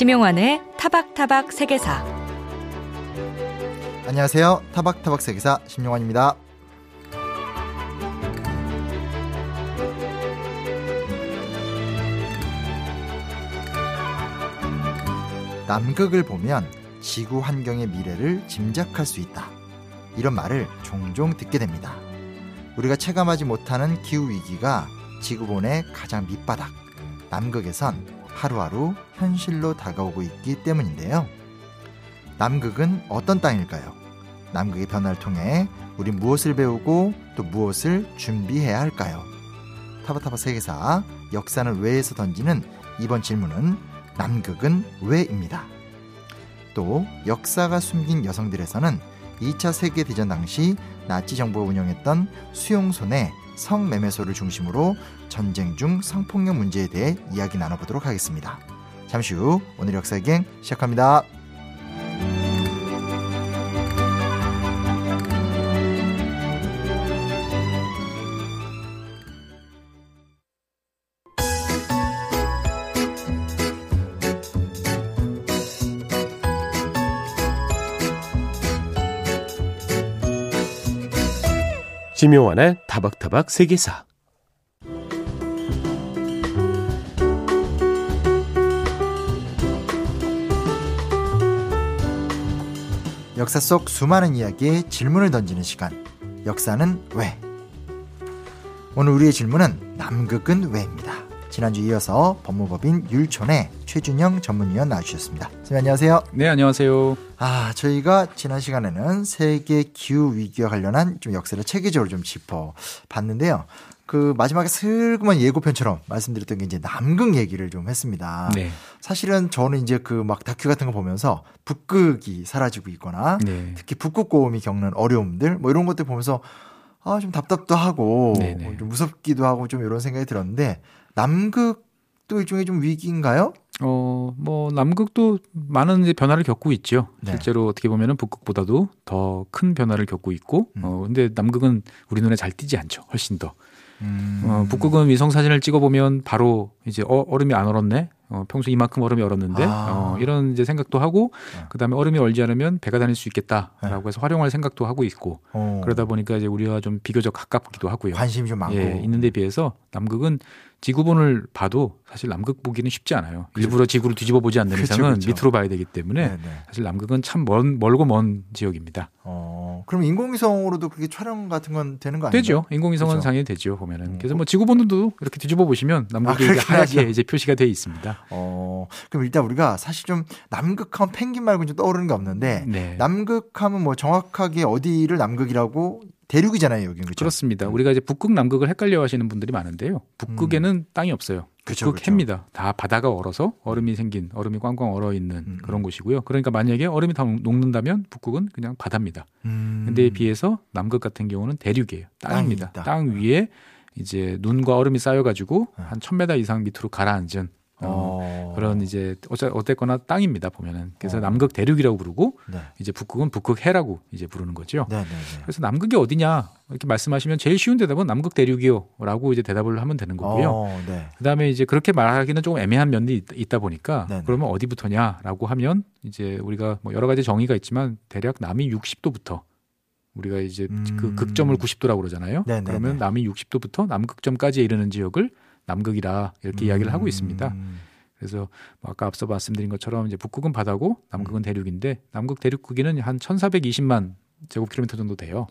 심용환의 타박타박 세계사. 안녕하세요. 타박타박 세계사 심용환입니다. 남극을 보면 지구 환경의 미래를 짐작할 수 있다. 이런 말을 종종 듣게 됩니다. 우리가 체감하지 못하는 기후 위기가 지구본의 가장 밑바닥, 남극에선 하루하루 현실로 다가오고 있기 때문인데요. 남극은 어떤 땅일까요? 남극의 변화를 통해 우리 무엇을 배우고 또 무엇을 준비해야 할까요? 타바타바 세계사 역사는 왜에서 던지는 이번 질문은 남극은 왜입니다. 또 역사가 숨긴 여성들에서는 2차 세계대전 당시 나치 정부가 운영했던 수용소 내 성매매소를 중심으로 전쟁 중 성폭력 문제에 대해 이야기 나눠보도록 하겠습니다. 잠시 후 오늘 역사기행 시작합니다. 심용환의 타박타박 세계사. 역사 속 수많은 이야기에 질문을 던지는 시간. 역사는 왜? 오늘 우리의 질문은 남극은 왜입니다. 지난주 이어서 법무법인 율촌의 최준영 전문위원 나와주셨습니다. 선생님 안녕하세요. 네, 안녕하세요. 아, 저희가 지난 시간에는 세계 기후 위기와 관련한 좀 역사를 체계적으로 좀 짚어 봤는데요. 그 마지막에 슬그만 예고편처럼 말씀드렸던 게 이제 남극 얘기를 좀 했습니다. 네. 사실은 저는 이제 그 막 다큐 같은 거 보면서 북극이 사라지고 있거나 네. 특히 북극 고음이 겪는 어려움들 뭐 이런 것들 보면서 아, 좀 답답도 하고. 뭐 좀 무섭기도 하고 좀 이런 생각이 들었는데 남극도 일종의 좀 위기인가요? 어, 뭐 남극도 많은 이제 변화를 겪고 있죠. 네. 실제로 어떻게 보면은 북극보다도 더 큰 변화를 겪고 있고, 음. 어, 근데 남극은 우리 눈에 잘 띄지 않죠. 훨씬 더. 음. 어, 북극은 위성 사진을 찍어 보면 바로 이제 어, 얼음이 안 얼었네. 어, 평소 이만큼 얼음이 얼었는데 아. 어, 이런 이제 생각도 하고 네. 그다음에 얼음이 얼지 않으면 배가 다닐 수 있겠다라고 해서 활용할 생각도 하고 있고 어, 그러다 보니까 이제 우리와 좀 비교적 가깝기도 하고요. 관심이 좀 많고 예, 있는 데 비해서 남극은 지구본을 봐도 사실 남극 보기는 쉽지 않아요. 일부러 지구를 뒤집어 보지 않는 그쵸, 이상은 그쵸. 밑으로 봐야 되기 때문에 네네. 사실 남극은 참 먼, 멀고 먼 지역입니다. 어, 그럼 인공위성으로도 그렇게 촬영 같은 건 되는 거 아니에요? 되죠. 인공위성은. 당연히 되죠. 보면은. 음. 그래서 뭐 지구본도 이렇게 뒤집어 보시면 아, 남극이 그렇긴 하얗게. 이제 표시가 돼 있습니다. 어, 그럼 일단 우리가 사실 좀 남극하면 펭귄 말고 좀 떠오르는 게 없는데 네. 남극하면 뭐 정확하게 어디를 남극이라고 대륙이잖아요, 여기는 그렇죠? 그렇습니다. 우리가 이제 북극 남극을 헷갈려 하시는 분들이 많은데요. 북극에는 땅이 없어요. 음. 그쵸, 북극 그쵸. 해입니다. 다 바다가 얼어서 얼음이 생긴 얼음이 꽝꽝 얼어 있는 음. 그런 곳이고요. 그러니까 만약에 얼음이 다 녹는다면 북극은 그냥 바다입니다. 음. 근데 비해서 남극 같은 경우는 대륙이에요. 땅입니다. 땅 위에 이제 눈과 얼음이 쌓여가지고 네. 한 1000m 이상 밑으로 가라앉은 어, 어. 그런 이제 어째 어쨌거나 땅입니다 보면은 그래서 어. 남극 대륙이라고 부르고 네. 이제 북극은 북극해라고 이제 부르는 거죠. 네, 네, 네. 그래서 남극이 어디냐 이렇게 말씀하시면 제일 쉬운 대답은 남극 대륙이요라고 이제 대답을 하면 되는 거고요. 어, 네. 그다음에 이제 그렇게 말하기는 조금 애매한 면이 있- 있다 보니까 네네. 그러면 어디부터냐라고 하면 이제 우리가 뭐 여러 가지 정의가 있지만 대략 남이 60도부터 우리가 이제 음. 그 극점을 90도라고 그러잖아요. 그러면 남이 60도부터 남극점까지 이르는 지역을 남극이라 이렇게 이야기를 하고 있습니다. 음. 그래서 뭐 아까 앞서 말씀드린 것처럼 이제 북극은 바다고 음. 남극은 대륙인데 남극 대륙 크기는 한 1,420만 제곱킬로미터 정도 돼요.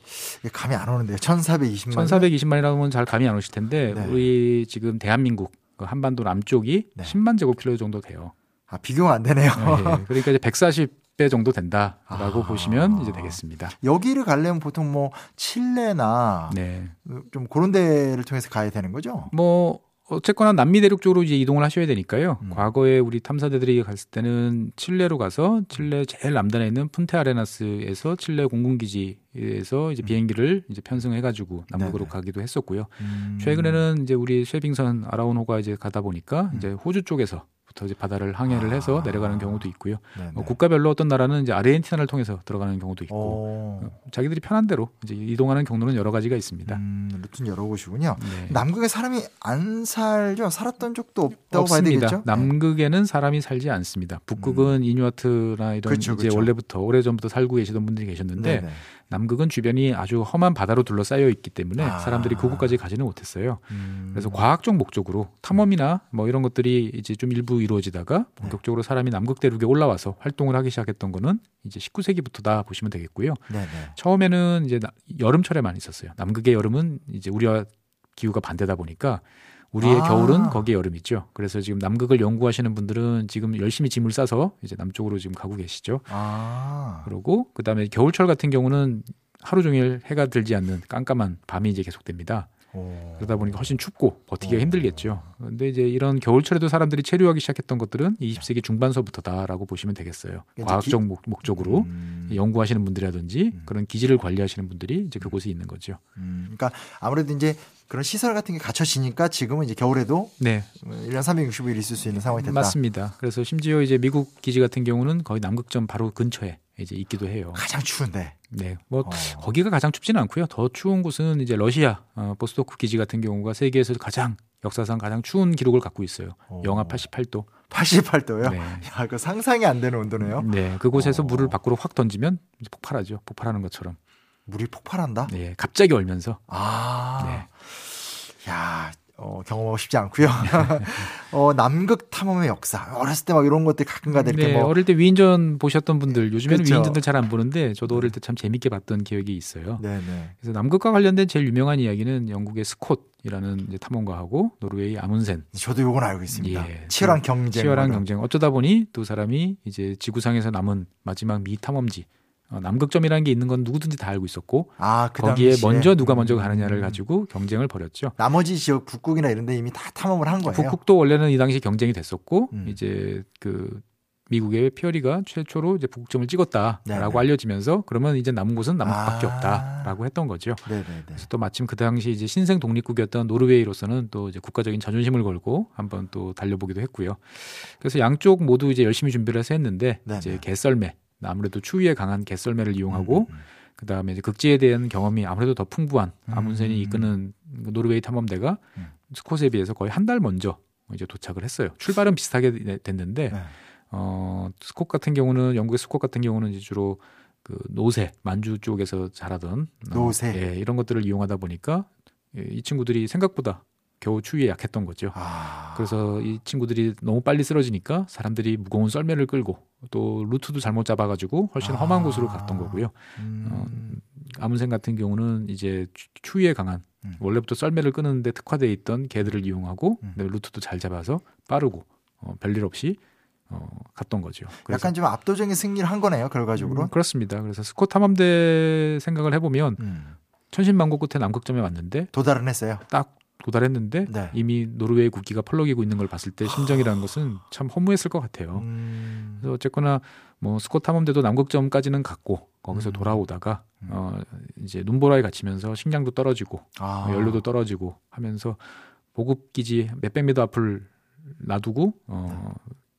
감이 안 오는데요. 1420만. 1,420만이라면 잘 감이 안 오실 텐데 네. 우리 지금 대한민국 그 한반도 남쪽이 네. 10만 제곱킬로 정도 돼요. 아, 비교가 안 되네요. 네, 그러니까 이제 140배 정도 된다라고 아. 보시면 이제 되겠습니다. 여기를 가려면 보통 뭐 칠레나 네. 좀 그런 데를 통해서 가야 되는 거죠? 뭐 어쨌거나 남미 대륙 쪽으로 이제 이동을 하셔야 되니까요. 음. 과거에 우리 탐사대들이 갔을 때는 칠레로 가서 칠레 제일 남단에 있는 푼테 아레나스에서 칠레 공군기지에서 이제 비행기를 이제 편승해가지고 남극으로 네네. 가기도 했었고요. 음. 최근에는 이제 우리 쇠빙선 아라운호가 이제 가다 보니까 음. 이제 호주 쪽에서 부터 이제 바다를 항해를 해서 아. 내려가는 경우도 있고요. 뭐 국가별로 어떤 나라는 이제 아르헨티나를 통해서 들어가는 경우도 있고 오. 어, 자기들이 편한 대로 이제 이동하는 경로는 여러 가지가 있습니다. 음, 루트는 여러 곳이군요. 네. 남극에 사람이 안 살죠? 살았던 적도 없다고 봐야 없습니다. 되겠죠? 네. 남극에는 사람이 살지 않습니다. 북극은 이누아트나 이런 그쵸, 이제 그쵸. 원래부터 오래 전부터 살고 계시던 분들이 계셨는데 네네. 남극은 주변이 아주 험한 바다로 둘러싸여 있기 때문에 아. 사람들이 그곳까지 가지는 못했어요. 음. 그래서 과학적 목적으로 탐험이나 뭐 이런 것들이 이제 좀 일부 이루어지다가 본격적으로 사람이 남극 대륙에 올라와서 활동을 하기 시작했던 거는 이제 19세기부터다 보시면 되겠고요. 네네. 처음에는 이제 나- 여름철에만 있었어요. 남극의 여름은 이제 우리와 기후가 반대다 보니까 우리의 아. 겨울은 거기에 여름이죠. 그래서 지금 남극을 연구하시는 분들은 지금 열심히 짐을 싸서 이제 남쪽으로 지금 가고 계시죠. 아. 그리고 그다음에 겨울철 같은 경우는 하루 종일 해가 들지 않는 깜깜한 밤이 이제 계속됩니다. 오. 그러다 보니까 훨씬 춥고 버티기가 어. 힘들겠죠. 그런데 이제 이런 겨울철에도 사람들이 체류하기 시작했던 것들은 20세기 중반서부터다라고 보시면 되겠어요. 과학적 목, 목적으로 음. 연구하시는 분들이라든지 음. 그런 기지를 관리하시는 분들이 이제 그곳에 있는 거죠. 음, 그러니까 아무래도 이제 그런 시설 같은 게 갖춰지니까 지금은 이제 겨울에도 네, 1년 365일 있을 수 있는 상황이 됐다. 맞습니다. 그래서 심지어 이제 미국 기지 같은 경우는 거의 남극점 바로 근처에 이제 있기도 해요. 가장 추운데. 네, 뭐 어. 거기가 가장 춥지는 않고요. 더 추운 곳은 이제 러시아 어, 보스토크 기지 같은 경우가 세계에서 가장 역사상 가장 추운 기록을 갖고 있어요. 어. 영하 88도. 88도요? 네. 야, 그 상상이 안 되는 온도네요. 네, 그곳에서 어. 물을 밖으로 확 던지면 폭발하죠. 폭발하는 것처럼. 물이 폭발한다? 네, 갑자기 얼면서. 아. 네. 야, 어, 경험하고 싶지 않고요. 어, 남극 탐험의 역사. 어렸을 때 막 이런 것들 가끔가다 이렇게 네, 뭐 어릴 때 위인전 보셨던 분들 요즘에는 그쵸. 위인전들 잘 안 보는데 저도 어릴 때 참 재밌게 봤던 기억이 있어요. 네, 네. 그래서 남극과 관련된 제일 유명한 이야기는 영국의 스콧이라는 탐험가하고 노르웨이 아문센 저도 요건 알고 있습니다. 예. 치열한 경쟁. 치열한. 경쟁. 어쩌다 보니 두 사람이 이제 지구상에서 남은 마지막 미 탐험지 어, 남극점이라는 게 있는 건 누구든지 다 알고 있었고 아, 그 거기에. 먼저 누가 먼저 음. 가느냐를 가지고 경쟁을 벌였죠. 나머지 지역 북극이나 이런 데 이미 다 탐험을 한 거예요. 북극도 원래는 이 당시 경쟁이 됐었고 음. 이제 그 미국의 피어리가 최초로 이제 북극점을 찍었다라고 네네. 알려지면서 그러면 이제 남은 곳은 남극밖에 아. 없다라고 했던 거죠. 네, 네, 네. 그래서 또 마침 그 당시 이제 신생 독립국이었던 노르웨이로서는 또 이제 국가적인 자존심을 걸고 한번 또 달려보기도 했고요. 그래서 양쪽 모두 이제 열심히 준비를 해서 했는데 네네. 이제 개썰매 아무래도 추위에 강한 개썰매를 이용하고 음, 음, 그 다음에 이제 극지에 대한 경험이 아무래도 더 풍부한 음. 아문센이 이끄는 그 노르웨이 탐험대가 음. 스콧에 비해서 거의 한 달 먼저 이제 도착을 했어요. 출발은 비슷하게 되- 됐는데 네. 어 스콧 같은 경우는 영국의 스콧 같은 경우는 이제 주로 그 노새 만주 쪽에서 자라던 어, 노새. 예, 이런 것들을 이용하다 보니까 예, 이 친구들이 생각보다 겨우 추위에 약했던 거죠. 아. 그래서 이 친구들이 너무 빨리 쓰러지니까 사람들이 무거운 썰매를 끌고 또 루트도 잘못 잡아가지고 훨씬 험한 아. 곳으로 갔던 거고요. 음. 아문생 같은 경우는 이제 추- 추위에 강한 음. 원래부터 썰매를 끄는데 특화돼 있던 개들을 이용하고 음. 루트도 잘 잡아서 빠르고 어, 별일 없이 어, 갔던 거죠. 약간 좀 압도적인 승리를 한 거네요, 결과적으로. 음, 그렇습니다. 그래서 스콧 탐험대 생각을 해보면 음. 천신만고 끝에 남극점에 왔는데 도달은 했어요. 딱 도달했는데 네. 이미 노르웨이 국기가 펄럭이고 있는 걸 봤을 때 심정이라는 것은 참 허무했을 것 같아요. 음. 그래서 어쨌거나 뭐 스콧 탐험대도 남극점까지는 갔고 거기서 음. 돌아오다가 음. 어 이제 눈보라에 갇히면서 식량도 떨어지고 아. 어, 연료도 떨어지고 하면서 보급 기지 몇백 미터 앞을 놔두고 어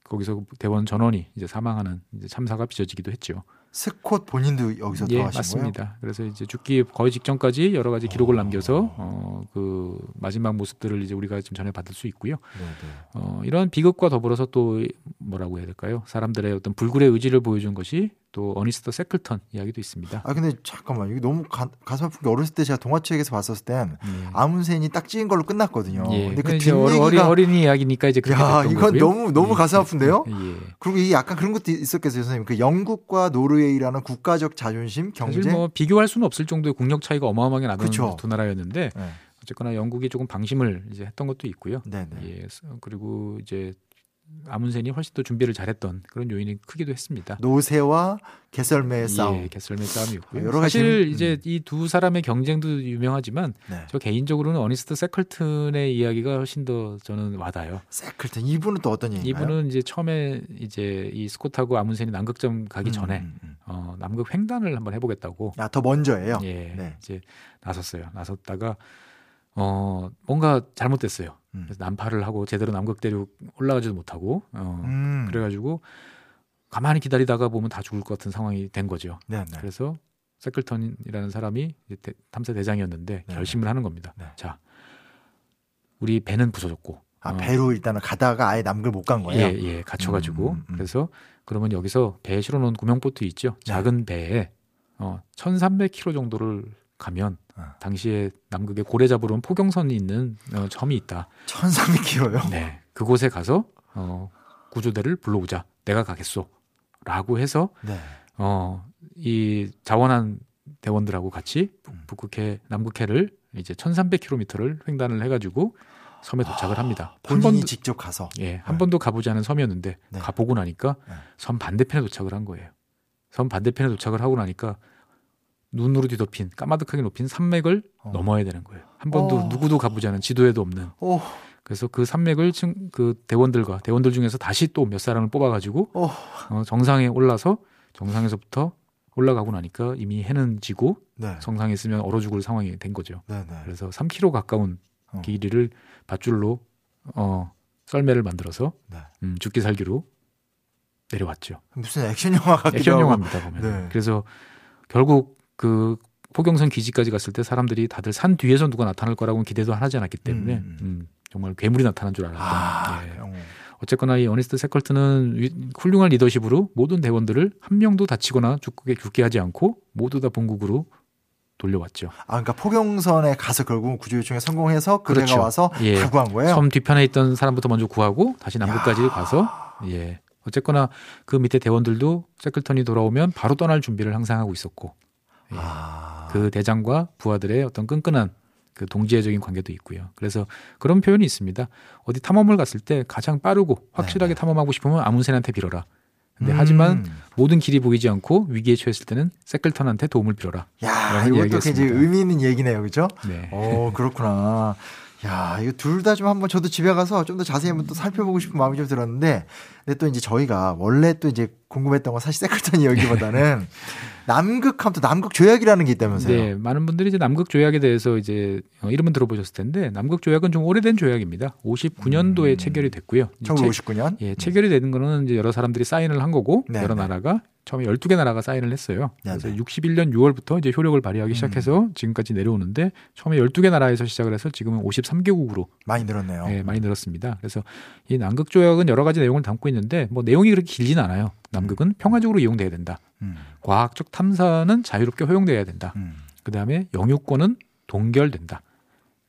거기서 대원 전원이 이제 사망하는 이제 참사가 빚어지기도 했죠. 스콧 본인도 여기서 예, 돌아가신 맞습니다. 그래서 이제 죽기 거의 직전까지 여러 가지 기록을 어. 남겨서 어, 그 마지막 모습들을 이제 우리가 지금 전해 받을 수 있고요. 거예요? 네, 네. 어, 이런 비극과 더불어서 또 뭐라고 해야 될까요? 사람들의 어떤 불굴의 의지를 보여준 것이 또 어니스터 세클턴 이야기도 있습니다. 아 근데 잠깐만 이게 너무 가, 가슴 아픈 게 어렸을 때 제가 동화책에서 봤었을 땐 예. 아문센이 딱 찍은 걸로 끝났거든요. 예. 근데 그 이제 뒷얘기가 어린 이 이야기니까 이제 그렇게 야, 됐던 이건 거고요. 너무 너무 예. 가슴 아픈데요. 예. 그리고 이게 약간 그런 것도 있었겠어요, 선생님. 그 영국과 노르웨이라는 국가적 자존심, 경쟁. 사실 뭐 비교할 수는 없을 정도의 국력 차이가 어마어마하게 나는 그쵸. 두 나라였는데 네, 어쨌거나 영국이 조금 방심을 이제 했던 것도 있고요. 네, 네. 예. 그리고 이제 아문센이 훨씬 더 준비를 잘했던 그런 요인이 크기도 했습니다. 노새와 개썰매의 싸움. 예, 개썰매 싸움이었고요. 여러 가지 사실 이제 이 두 사람의 경쟁도 유명하지만 네. 저 개인적으로는 어니스트 세클튼의 이야기가 훨씬 더 저는 와닿아요. 세클튼 이분은 또 어떤 얘기인가요? 이분은 이제 처음에 이제 이 스콧하고 아문센이 남극점 가기 음, 전에 음, 음. 어, 남극 횡단을 한번 해보겠다고 아, 더 먼저예요. 예, 네. 이제 나섰어요. 나섰다가 어 뭔가 잘못됐어요. 음. 그래서 난파를 하고 제대로 남극 대륙 올라가지도 못하고 어 음. 그래가지고 가만히 기다리다가 보면 다 죽을 것 같은 상황이 된 거죠. 네, 네. 그래서 세클턴이라는 사람이 이제 대- 탐사 대장이었는데 네. 결심을 하는 겁니다. 네. 자, 우리 배는 부서졌고, 아, 어, 배로 일단은 가다가 아예 남극 못간 거예요. 예, 예, 갇혀가지고 음, 음. 그래서 그러면 여기서 배에 실어놓은 구명보트 있죠. 네. 작은 배에 어, 1,300km 정도를 가면 어. 당시에 남극에 고래 잡으러 온 포경선이 있는 어, 점이 있다. 1300km요? 네, 그곳에 가서 어, 구조대를 불러오자. 내가 가겠소.라고 해서 네. 어, 이 자원한 대원들하고 같이 북- 음. 북극해 남극해를 이제 1,300km를 횡단을 해 가지고 섬에 도착을 합니다. 한 본인이 번도 직접 가서. 예, 한 번도 가보지 않은 섬이었는데 네. 가보고 나니까 네. 섬 반대편에 도착을 한 거예요. 섬 반대편에 도착을 하고 나니까 눈으로 뒤덮인 까마득하게 높인 산맥을 어. 넘어야 되는 거예요. 한 번도 어. 누구도 가보지 않은 지도에도 없는. 오, 그래서 그 산맥을 층- 그 대원들과 대원들 중에서 다시 또 몇 사람을 뽑아가지고 오. 어, 정상에 올라서 정상에서부터 올라가고 나니까 이미 해는 지고 네. 정상에 있으면 얼어 죽을 상황이 된 거죠. 네, 네. 그래서 3km 가까운 어. 길이를 밧줄로 어, 썰매를 만들어서 네. 음, 죽기 살기로 내려왔죠. 무슨 액션 영화 같기도 액션. 영화입니다 보면. 네. 그래서 결국 그 포경선 기지까지 갔을 때 사람들이 다들 산 뒤에서 누가 나타날 거라고는 기대도 하지 않았기 때문에 음, 음, 음. 정말 괴물이 나타난 줄 알았던. 아, 예. 어. 어쨌거나 이 어니스트 세컬트는 위- 훌륭한 리더십으로 모든 대원들을 한 명도 다치거나 죽게, 죽게 하지 않고 모두 다 본국으로 돌려왔죠. 아, 그러니까 포경선에 가서 결국은 구조 요청에 성공해서 그대가 그렇죠. 와서 예. 다 구한 거예요. 섬 뒤편에 있던 사람부터 먼저 구하고 다시 남극까지 가서 예. 어쨌거나 그 밑에 대원들도 세클턴이 돌아오면 바로 떠날 준비를 항상 하고 있었고 예. 아, 그 대장과 부하들의 어떤 끈끈한 그 동지애적인 관계도 있고요. 그래서 그런 표현이 있습니다. 어디 탐험을 갔을 때 가장 빠르고 확실하게 탐험하고 싶으면 아문센한테 빌어라. 근데 음. 하지만 모든 길이 보이지 않고 위기에 처했을 때는 세클턴한테 도움을 빌어라. 야, 이것도. 굉장히 의미 있는 얘기네요, 그렇죠? 네. 어, 그렇구나. 야, 이거 둘 다 좀 한번 저도 집에 가서 좀 더 자세히 한번 또 살펴보고 싶은 마음이 좀 들었는데, 근데 또 이제 저희가 원래 또 이제 궁금했던 건 사실 세클턴 이야기보다는 남극하면 또 남극 조약이라는 게 있다면서요. 네, 많은 분들이 이제 남극 조약에 대해서 이제 어, 이름은 들어보셨을 텐데 남극 조약은 좀 오래된 조약입니다. 59년도에 음. 체결이 됐고요. 이제 체- 1959년. 예, 체결이 되는 거는 이제 여러 사람들이 사인을 한 거고 네, 여러 네. 나라가 처음에 12개 나라가 사인을 했어요. 네, 그래서 네. 61년 6월부터 이제 효력을 발휘하기 음. 시작해서 지금까지 내려오는데 처음에 12개 나라에서 시작을 해서 지금은 53개국으로 많이 늘었네요. 예, 많이 늘었습니다. 그래서 이 남극 조약은 여러 가지 내용을 담고 있는데 뭐 내용이 그렇게 길진 않아요. 남극은 평화적으로 이용돼야 된다. 음, 과학적 탐사는 자유롭게 허용돼야 된다. 음. 그 다음에 영유권은 동결된다.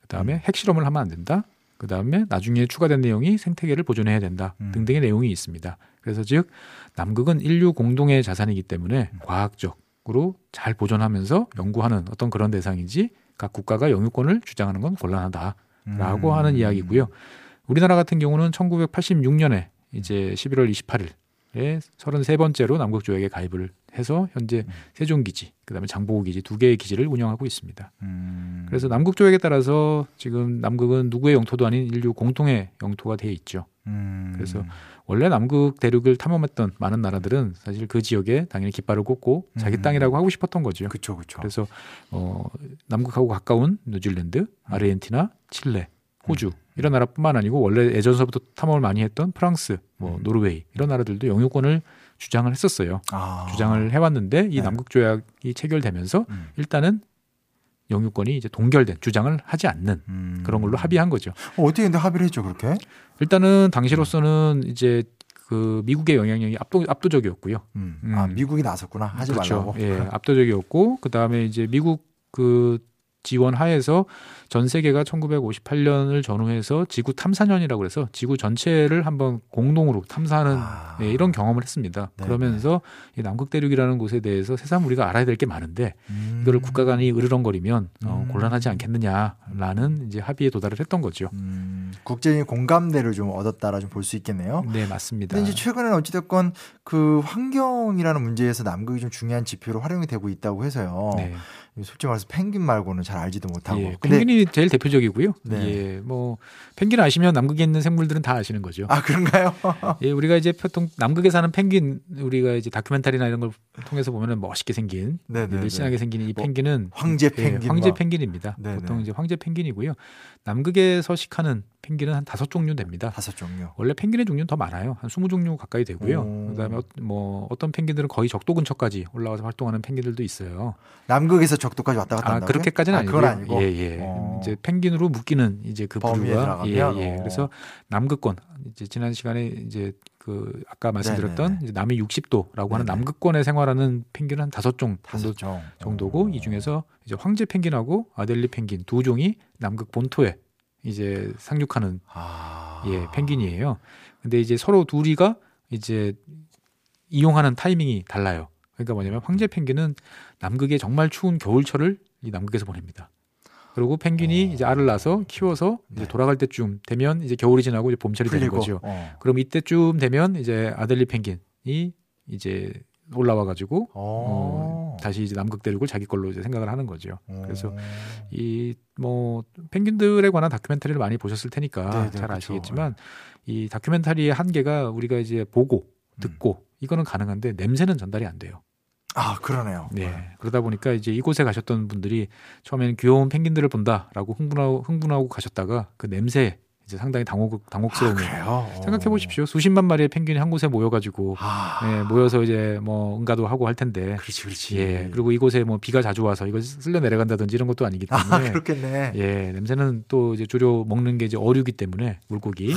그 다음에 핵실험을 하면 안 된다. 그 다음에 나중에 추가된 내용이 생태계를 보존해야 된다. 음. 등등의 내용이 있습니다. 그래서 즉 남극은 인류 공동의 자산이기 때문에 음. 과학적으로 잘 보존하면서 연구하는 어떤 그런 대상이지 각 국가가 영유권을 주장하는 건 곤란하다라고 음. 하는 이야기고요. 우리나라 같은 경우는 1986년에 이제 11월 28일에 33번째로 남극 조약에 가입을 해서 현재 음. 세종 기지, 그다음에 장보고 기지 두 개의 기지를 운영하고 있습니다. 음. 그래서 남극 조약에 따라서 지금 남극은 누구의 영토도 아닌 인류 공통의 영토가 돼 있죠. 음. 그래서 원래 남극 대륙을 탐험했던 많은 나라들은 사실 그 지역에 당연히 깃발을 꽂고 자기 음. 땅이라고 하고 싶었던 거죠. 그쵸, 그쵸. 그래서 어, 남극하고 가까운 뉴질랜드, 아르헨티나, 칠레, 호주 이런 나라뿐만 아니고 원래 예전서부터 탐험을 많이 했던 프랑스, 뭐 음. 노르웨이 이런 나라들도 영유권을 주장을 했었어요. 아. 주장을 해왔는데 이 네. 남극 조약이 체결되면서 음. 일단은 영유권이 이제 동결된 주장을 하지 않는 음. 그런 걸로 합의한 거죠. 어, 어떻게 근데 합의를 했죠, 그렇게? 일단은 당시로서는 이제 그 미국의 영향력이 압도, 압도적이었고요. 음. 음. 아, 미국이 나섰구나. 하지 그렇죠. 말라고. 예, 압도적이었고 그 다음에 이제 미국 그 지원 하에서 전 세계가 1958년을 전후해서 지구 탐사년이라고 해서 지구 전체를 한번 공동으로 탐사하는 아. 예, 이런 경험을 했습니다. 네, 그러면서 이 남극 대륙이라는 곳에 대해서 세상 우리가 알아야 될 게 많은데 음. 이거를 국가 간이 으르렁거리면 어, 음. 곤란하지 않겠느냐라는 이제 합의에 도달을 했던 거죠. 음. 국제적인 공감대를 좀 얻었다라 좀 볼 수 있겠네요. 네, 맞습니다. 근데 이제 최근에는 어찌됐건 그 환경이라는 문제에서 남극이 좀 중요한 지표로 활용이 되고 있다고 해서요. 네. 솔직히 말해서 펭귄 말고는 잘 알지도 못하고. 예, 펭귄이 제일 대표적이고요. 네. 예, 뭐 펭귄 아시면 남극에 있는 생물들은 다 아시는 거죠. 아 그런가요? 예, 우리가 이제 보통 남극에 사는 펭귄 우리가 이제 다큐멘터리나 이런 걸 통해서 보면은 멋있게 생긴 네네. 늘씬하게 생긴 이 뭐, 펭귄은 황제 예, 펭귄. 황제 막. 펭귄입니다. 네네. 보통 이제 황제 펭귄이고요. 남극에 서식하는 펭귄은 한 다섯 종류 됩니다. 다섯 종류. 원래 펭귄의 종류는 더 많아요. 한 20종류 가까이 되고요. 오. 그다음에 어- 뭐 어떤 펭귄들은 거의 적도 근처까지 올라와서 활동하는 펭귄들도 있어요. 남극에서 적도까지 왔다 갔다 아 한다고요? 그렇게까지는 아, 아니고요. 아니고. 예, 예. 어. 이제 펭귄으로 묶이는 이제 그 부류가 예? 예. 어. 그래서 남극권 이제 지난 시간에 이제 그 아까 말씀드렸던 네네네. 이제 남위 60도라고 하는 네네. 남극권에 생활하는 펭귄은 한 다섯 종 정도 종 정도고 어. 이 중에서 이제 황제 펭귄하고 아델리 펭귄 두 종이 남극 본토에 이제 상륙하는 아. 예 펭귄이에요. 근데 이제 서로 둘이가 이제 이용하는 타이밍이 달라요. 그러니까 뭐냐면 황제 펭귄은 남극의 정말 추운 겨울철을 이 남극에서 보냅니다. 그리고 펭귄이 어. 이제 알을 낳아서 키워서 이제 네. 돌아갈 때쯤 되면 이제 겨울이 지나고 이제 봄철이 되는 풀리고. 거죠. 어. 그럼 이때쯤 되면 이제 아델리 펭귄이 이제 올라와 가지고 어. 다시 이제 남극 대륙을 자기 걸로 이제 생각을 하는 거죠. 어. 그래서 이 뭐 펭귄들에 관한 다큐멘터리를 많이 보셨을 테니까 네, 네, 잘 그쵸. 아시겠지만 이 다큐멘터리의 한계가 우리가 이제 보고 듣고 이거는 가능한데 냄새는 전달이 안 돼요. 아 그러네요. 네. 그러다 보니까 이제 이곳에 가셨던 분들이 처음에는 귀여운 펭귄들을 본다라고 흥분하고 흥분하고 가셨다가 그 냄새 이제 상당히 당혹 아, 당혹스러움을 그래요. 생각해 보십시오. 수십만 마리의 펭귄이 한 곳에 모여가지고 아. 예, 모여서 이제 뭐 응가도 하고 할 텐데 그렇지 그렇지. 예 그리고 이곳에 뭐 비가 자주 와서 이걸 쓸려 내려간다든지 이런 것도 아니기 아 때문에 그렇겠네. 예 냄새는 또 이제 주로 먹는 게 이제 어류기 때문에 물고기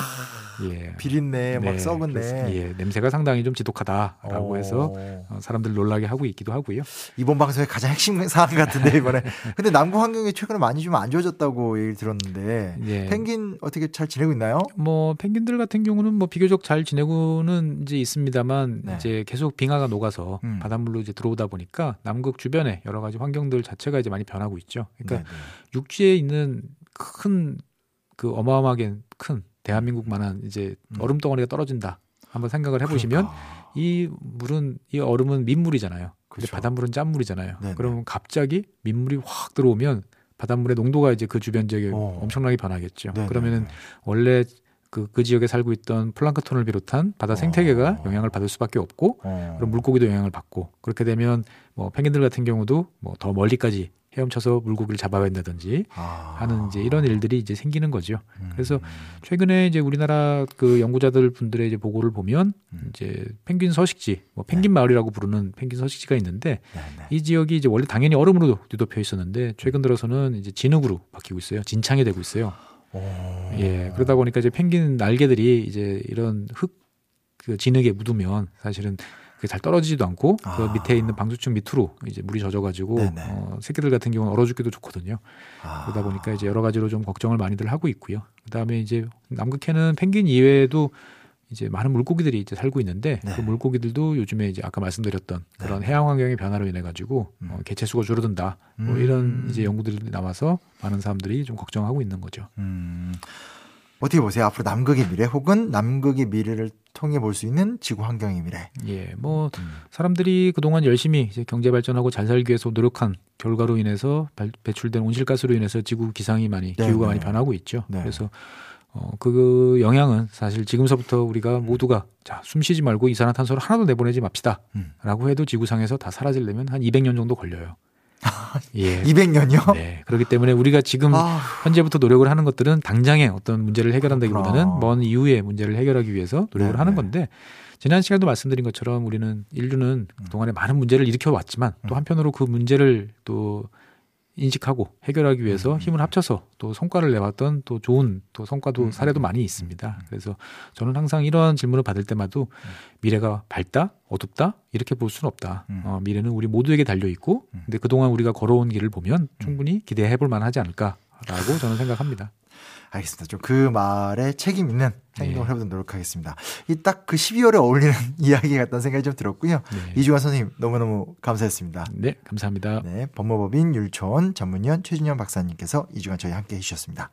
예 비린내 막 네, 썩은 그래서, 내. 예 냄새가 상당히 좀 지독하다라고 어. 해서 어, 사람들 놀라게 하고 있기도 하고요. 이번 방송의 가장 핵심 사안 같은데 이번에. 근데 남극 환경이 최근에 많이 좀 안 좋아졌다고 얘기를 들었는데 예. 펭귄 어떻게 잘 지내고 있나요? 뭐 펭귄들 같은 경우는 뭐 비교적 잘 지내고는 이제 있습니다만 네. 이제 계속 빙하가 녹아서 음. 바닷물로 이제 들어오다 보니까 남극 주변에 여러 가지 환경들 자체가 이제 많이 변하고 있죠. 그러니까 네, 육지에 있는 큰 그 어마어마하게 큰 대한민국만한 이제 음. 얼음 덩어리가 떨어진다. 한번 생각을 해보시면 그러니까. 이 물은 이 얼음은 민물이잖아요. 그렇죠. 바닷물은 짠물이잖아요. 네네. 그러면 갑자기 민물이 확 들어오면 바닷물의 농도가 이제 그 주변 지역에 어. 엄청나게 변하겠죠. 네네. 그러면은 원래 그, 그 지역에 살고 있던 플랑크톤을 비롯한 바다 생태계가 어. 영향을 받을 수밖에 없고 어. 그럼 물고기도 영향을 받고 그렇게 되면 뭐 펭귄들 같은 경우도 뭐 더 멀리까지 헤엄쳐서 물고기를 잡아야 한다든지 아. 하는 이제 이런 일들이 이제 생기는 거죠. 음. 그래서 최근에 이제 우리나라 그 연구자들 분들의 이제 보고를 보면 음. 이제 펭귄 서식지, 뭐 펭귄 마을이라고 부르는 펭귄 서식지가 있는데 네, 네. 이 지역이 이제 원래 당연히 얼음으로 뒤덮여 있었는데 최근 들어서는 이제 진흙으로 바뀌고 있어요. 진창이 되고 있어요. 어. 예, 그러다 보니까 이제 펭귄 날개들이 이제 이런 흙, 그 진흙에 묻으면 사실은 그게 잘 떨어지지도 않고 그 아. 밑에 있는 방수층 밑으로 이제 물이 젖어가지고 네네. 어, 새끼들 같은 경우는 얼어 죽기도 좋거든요. 아. 그러다 보니까 이제 여러 가지로 좀 걱정을 많이들 하고 있고요. 그다음에 이제 남극해는 펭귄 이외에도 이제 많은 물고기들이 이제 살고 있는데 네. 그 물고기들도 요즘에 이제 아까 말씀드렸던 그런 네. 해양 환경의 변화로 인해 가지고 음. 어, 개체 수가 줄어든다. 뭐 음. 이런 이제 연구들이 나와서 많은 사람들이 좀 걱정하고 있는 거죠. 음. 어떻게 보세요? 앞으로 남극의 미래 혹은 남극의 미래를 통해 볼 수 있는 지구 환경의 미래. 예, 뭐 음. 사람들이 그동안 열심히 이제 경제 발전하고 잘 살기 위해서 노력한 결과로 인해서 발- 배출된 온실가스로 인해서 지구 기상이 많이 네, 기후가 네. 많이 변하고 있죠. 네. 그래서 어, 그 영향은 사실 지금서부터 우리가 모두가 자, 숨 쉬지 말고 이산화탄소를 하나도 내보내지 맙시다. 음. 라고 해도 지구상에서 다 사라지려면 한 200년 정도 걸려요. 예. 200년이요? 네. 그렇기 때문에 우리가 지금 아, 현재부터 노력을 하는 것들은 당장의 어떤 문제를 해결한다기보다는 그렇구나. 먼 이후의 문제를 해결하기 위해서 노력을 네, 하는 네. 건데 지난 시간도 말씀드린 것처럼 우리는 인류는 그동안에 많은 문제를 일으켜 왔지만 또 음. 한편으로 그 문제를 또 인식하고 해결하기 위해서 음. 힘을 합쳐서 또 성과를 내왔던 또 좋은 또 성과도 음. 사례도 많이 있습니다. 그래서 저는 항상 이런 질문을 받을 때마다 미래가 밝다, 어둡다 이렇게 볼 수는 없다. 음. 어, 미래는 우리 모두에게 달려 있고, 음. 근데 그동안 우리가 걸어온 길을 보면 충분히 기대해 볼 만하지 않을까라고 저는 생각합니다. 알겠습니다. 좀 그 말에 책임 있는 행동을 네. 해보도록 노력하겠습니다. 이 딱 그 12월에 어울리는 이야기 같다는 생각이 좀 들었고요. 네. 이중환 선생님 너무너무 감사했습니다. 네, 감사합니다. 네, 법무법인 율촌 전문위원 최준현 박사님께서 이주간 저희 함께 해주셨습니다.